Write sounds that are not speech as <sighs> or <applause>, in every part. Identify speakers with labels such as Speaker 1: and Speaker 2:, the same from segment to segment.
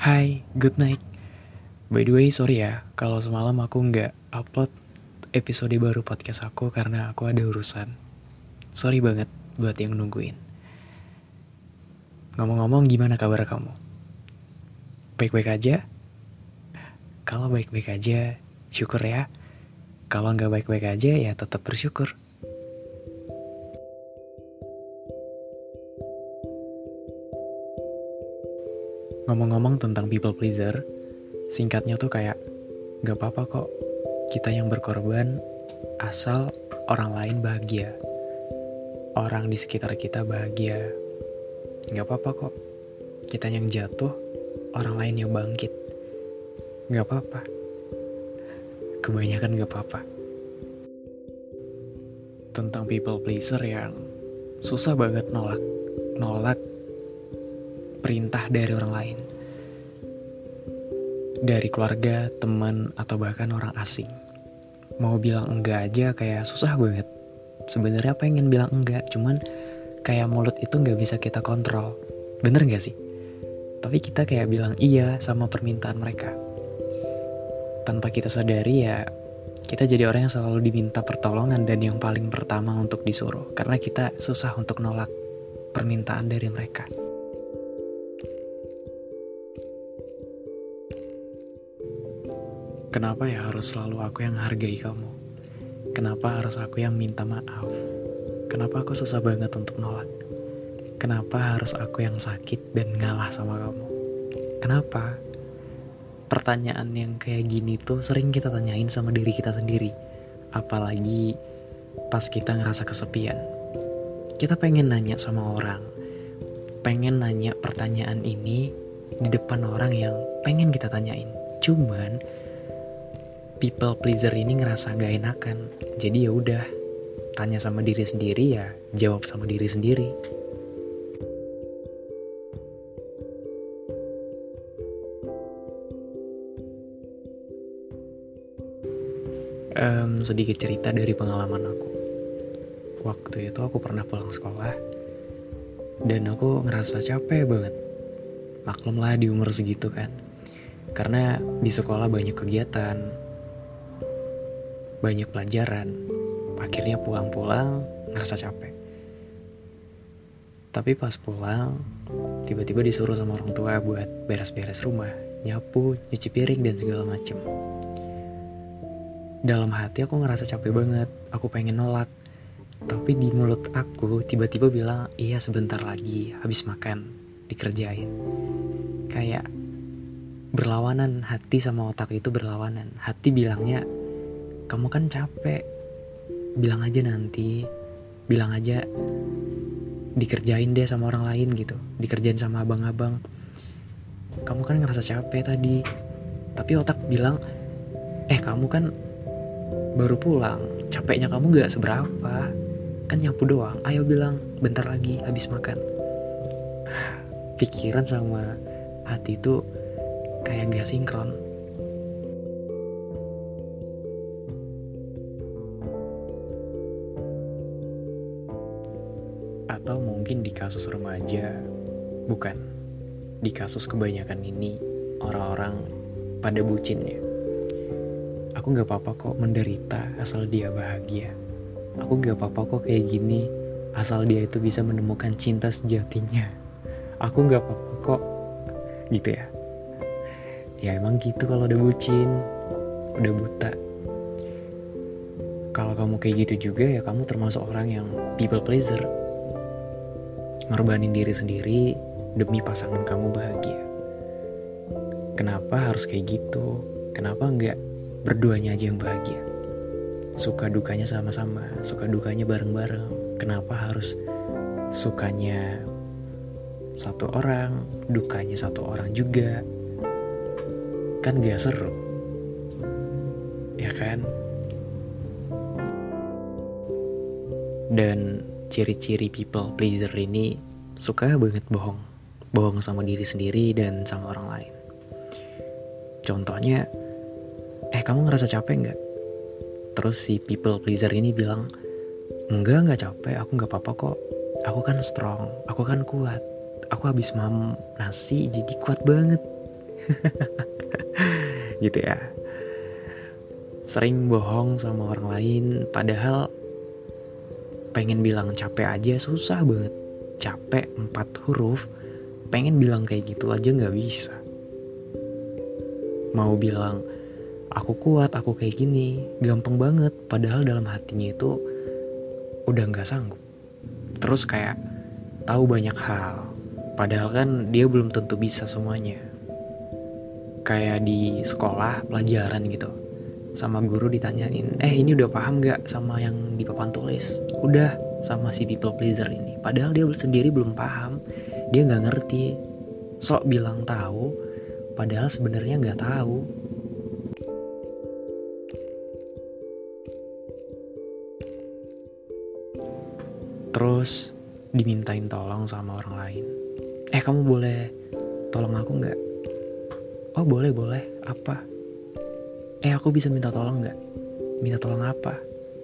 Speaker 1: Hai, good night. By the way, sorry ya kalau semalam aku nggak upload episode baru podcast aku karena aku ada urusan. Sorry banget buat yang nungguin. Ngomong-ngomong, gimana kabar kamu? Baik-baik aja? Kalau baik-baik aja, syukur ya. Kalau nggak baik-baik aja, ya tetap bersyukur. Ngomong-ngomong tentang people pleaser, singkatnya tuh kayak gak apa-apa kok kita yang berkorban asal orang lain bahagia. Orang di sekitar kita bahagia. Gak apa-apa kok kita yang jatuh, orang lain yang bangkit. Gak apa-apa. Kebanyakan gak apa-apa. Tentang people pleaser yang susah banget nolak. Nolak perintah dari orang lain. Dari keluarga, teman, atau bahkan orang asing. Mau bilang enggak aja kayak susah banget. Sebenarnya pengen bilang enggak, cuman kayak mulut itu nggak bisa kita kontrol. Bener nggak sih? Tapi kita kayak bilang iya sama permintaan mereka. Tanpa kita sadari ya, kita jadi orang yang selalu diminta pertolongan dan yang paling pertama untuk disuruh. Karena kita susah untuk nolak permintaan dari mereka. Kenapa ya harus selalu aku yang hargai kamu? Kenapa harus aku yang minta maaf? Kenapa aku susah banget untuk nolak? Kenapa harus aku yang sakit dan ngalah sama kamu? Kenapa? Pertanyaan yang kayak gini tuh sering kita tanyain sama diri kita sendiri. Apalagi pas kita ngerasa kesepian. Kita pengen nanya sama orang. Pengen nanya pertanyaan ini di depan orang yang pengen kita tanyain. Cuman people pleaser ini ngerasa gak enakan. Jadi ya udah, tanya sama diri sendiri ya, jawab sama diri sendiri. Um, sedikit cerita dari pengalaman aku. Waktu itu aku pernah pulang sekolah dan aku ngerasa capek banget. Maklumlah di umur segitu kan. Karena di sekolah banyak kegiatan, banyak pelajaran. Akhirnya pulang-pulang ngerasa capek. Tapi pas pulang, tiba-tiba disuruh sama orang tua buat beres-beres rumah, nyapu, nyuci piring, dan segala macem. Dalam hati aku ngerasa capek banget, aku pengen nolak. Tapi di mulut aku tiba-tiba bilang, iya sebentar lagi, habis makan, dikerjain. Kayak berlawanan, hati sama otak itu berlawanan. Hati bilangnya, kamu kan capek. Bilang aja nanti. Bilang aja dikerjain deh sama orang lain gitu. Dikerjain sama abang-abang. Kamu kan ngerasa capek tadi. Tapi otak bilang eh kamu kan baru pulang. Capeknya kamu gak seberapa. Kan nyapu doang. Ayo bilang bentar lagi habis makan. <sighs> Pikiran sama hati itu kayak gak sinkron Atau mungkin di kasus remaja, bukan. Di kasus kebanyakan ini, orang-orang pada bucinnya. Aku gak apa-apa kok menderita asal dia bahagia. Aku gak apa-apa kok kayak gini asal dia itu bisa menemukan cinta sejatinya. Aku gak apa-apa kok gitu ya. Ya emang gitu kalau udah bucin, udah buta. Kalau kamu kayak gitu juga ya kamu termasuk orang yang people pleaser ngorbanin diri sendiri demi pasangan kamu bahagia. Kenapa harus kayak gitu? Kenapa enggak berduanya aja yang bahagia? Suka dukanya sama-sama, suka dukanya bareng-bareng. Kenapa harus sukanya satu orang, dukanya satu orang juga. Kan gak seru. Ya kan? Dan ciri-ciri people pleaser ini suka banget bohong. Bohong sama diri sendiri dan sama orang lain. Contohnya, eh kamu ngerasa capek nggak? Terus si people pleaser ini bilang, enggak nggak capek, aku nggak apa-apa kok. Aku kan strong, aku kan kuat aku habis mam nasi jadi kuat banget <laughs> gitu ya sering bohong sama orang lain padahal pengen bilang capek aja susah banget. Capek empat huruf pengen bilang kayak gitu aja nggak bisa. Mau bilang aku kuat aku kayak gini gampang banget. Padahal dalam hatinya itu udah nggak sanggup. Terus kayak tahu banyak hal. Padahal kan dia belum tentu bisa semuanya. Kayak di sekolah pelajaran gitu. Sama guru ditanyain, eh ini udah paham gak sama yang di papan tulis? Udah sama si people pleaser ini. Padahal dia sendiri belum paham. Dia gak ngerti. Sok bilang tahu, padahal sebenarnya nggak tahu. Terus dimintain tolong sama orang lain eh kamu boleh tolong aku nggak oh boleh boleh apa eh aku bisa minta tolong nggak? Minta tolong apa?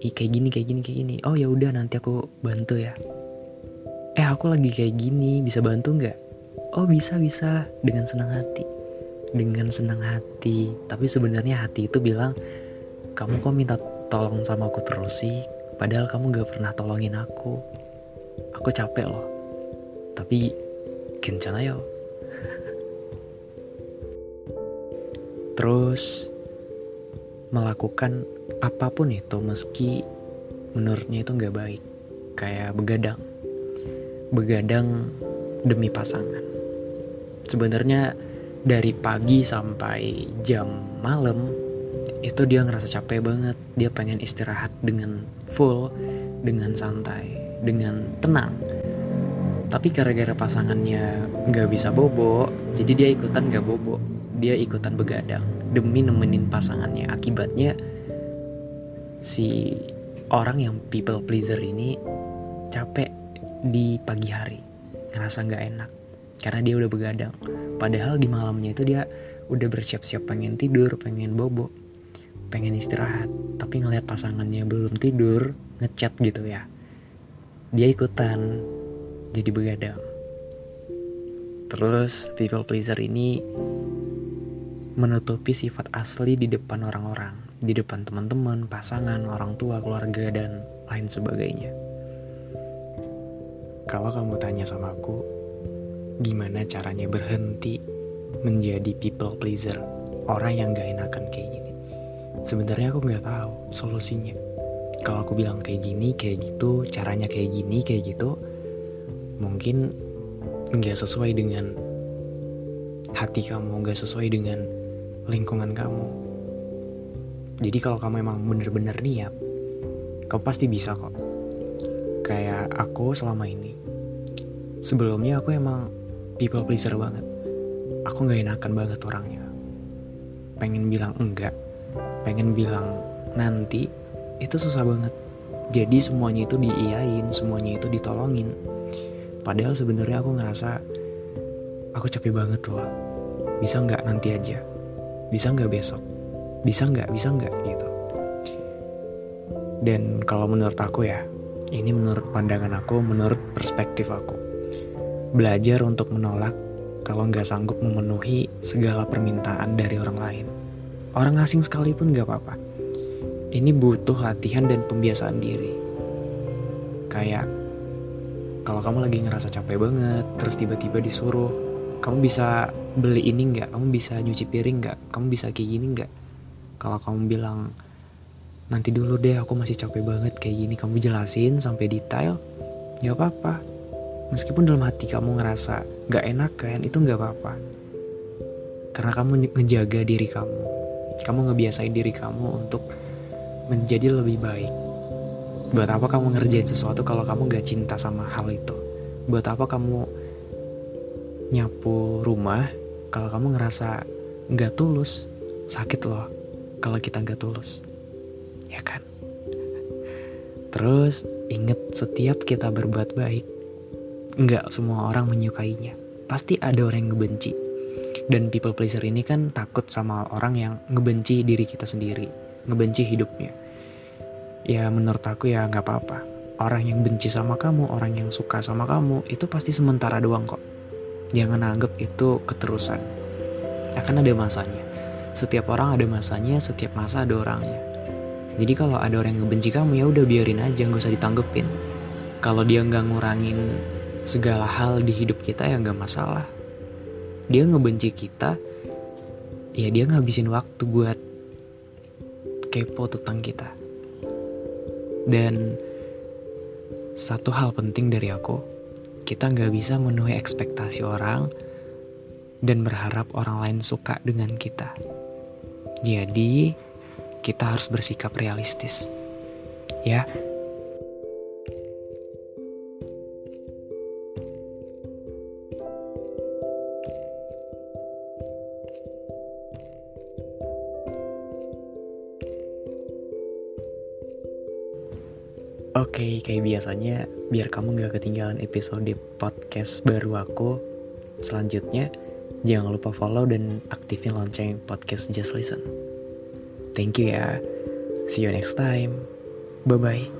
Speaker 1: Ih, kayak gini kayak gini kayak gini. Oh ya udah nanti aku bantu ya. Eh aku lagi kayak gini bisa bantu nggak? Oh bisa bisa. Dengan senang hati. Dengan senang hati. Tapi sebenarnya hati itu bilang kamu kok minta tolong sama aku terus sih? Padahal kamu gak pernah tolongin aku. Aku capek loh. Tapi kencana yo <laughs> terus melakukan apa pun itu meski menurutnya itu nggak baik. Kayak begadang. Begadang demi pasangan. Sebenarnya dari pagi sampai jam malam itu dia ngerasa capek banget. Dia pengen istirahat dengan full, dengan santai, dengan tenang tapi gara-gara pasangannya nggak bisa bobo, jadi dia ikutan nggak bobo. Dia ikutan begadang demi nemenin pasangannya. Akibatnya si orang yang people pleaser ini capek di pagi hari, ngerasa nggak enak karena dia udah begadang. Padahal di malamnya itu dia udah bersiap-siap pengen tidur, pengen bobo, pengen istirahat. Tapi ngelihat pasangannya belum tidur, ngechat gitu ya. Dia ikutan jadi begadang. Terus people pleaser ini menutupi sifat asli di depan orang-orang, di depan teman-teman, pasangan, orang tua, keluarga, dan lain sebagainya. Kalau kamu tanya sama aku, gimana caranya berhenti menjadi people pleaser, orang yang gak enakan kayak gini? Sebenarnya aku gak tahu solusinya. Kalau aku bilang kayak gini, kayak gitu, caranya kayak gini, kayak gitu, mungkin nggak sesuai dengan hati kamu, nggak sesuai dengan lingkungan kamu. Jadi kalau kamu emang bener-bener niat, kamu pasti bisa kok. Kayak aku selama ini. Sebelumnya aku emang people pleaser banget. Aku nggak enakan banget orangnya. Pengen bilang enggak, pengen bilang nanti, itu susah banget. Jadi semuanya itu diiyain, semuanya itu ditolongin Padahal sebenarnya aku ngerasa aku capek banget loh. Bisa nggak nanti aja? Bisa nggak besok? Bisa nggak? Bisa nggak gitu. Dan kalau menurut aku ya, ini menurut pandangan aku, menurut perspektif aku. Belajar untuk menolak kalau nggak sanggup memenuhi segala permintaan dari orang lain. Orang asing sekalipun nggak apa-apa. Ini butuh latihan dan pembiasaan diri. Kayak kalau kamu lagi ngerasa capek banget terus tiba-tiba disuruh kamu bisa beli ini nggak? Kamu bisa nyuci piring nggak? Kamu bisa kayak gini nggak? Kalau kamu bilang nanti dulu deh aku masih capek banget kayak gini. Kamu jelasin sampai detail nggak apa-apa. Meskipun dalam hati kamu ngerasa nggak enak kan itu nggak apa-apa. Karena kamu ngejaga diri kamu. Kamu ngebiasain diri kamu untuk menjadi lebih baik. Buat apa kamu ngerjain sesuatu kalau kamu gak cinta sama hal itu? Buat apa kamu nyapu rumah kalau kamu ngerasa nggak tulus sakit loh kalau kita nggak tulus. Ya kan? Terus inget setiap kita berbuat baik nggak semua orang menyukainya. Pasti ada orang yang ngebenci. Dan people pleaser ini kan takut sama orang yang ngebenci diri kita sendiri ngebenci hidupnya. Ya menurut aku ya nggak apa-apa. Orang yang benci sama kamu orang yang suka sama kamu itu pasti sementara doang kok jangan anggap itu keterusan. Akan ada masanya. Setiap orang ada masanya setiap masa ada orangnya. Jadi kalau ada orang yang benci kamu ya udah biarin aja nggak usah ditanggepin. Kalau dia nggak ngurangin segala hal di hidup kita ya nggak masalah. Dia ngebenci kita ya dia ngabisin waktu buat kepo tentang kita. Dan satu hal penting dari aku kita nggak bisa memenuhi ekspektasi orang dan berharap orang lain suka dengan kita. Jadi, kita harus bersikap realistis. Ya. Kayak biasanya, biar kamu gak ketinggalan episode podcast baru aku selanjutnya, jangan lupa follow dan aktifin lonceng podcast Just Listen. Thank you ya. See you next time. Bye-bye.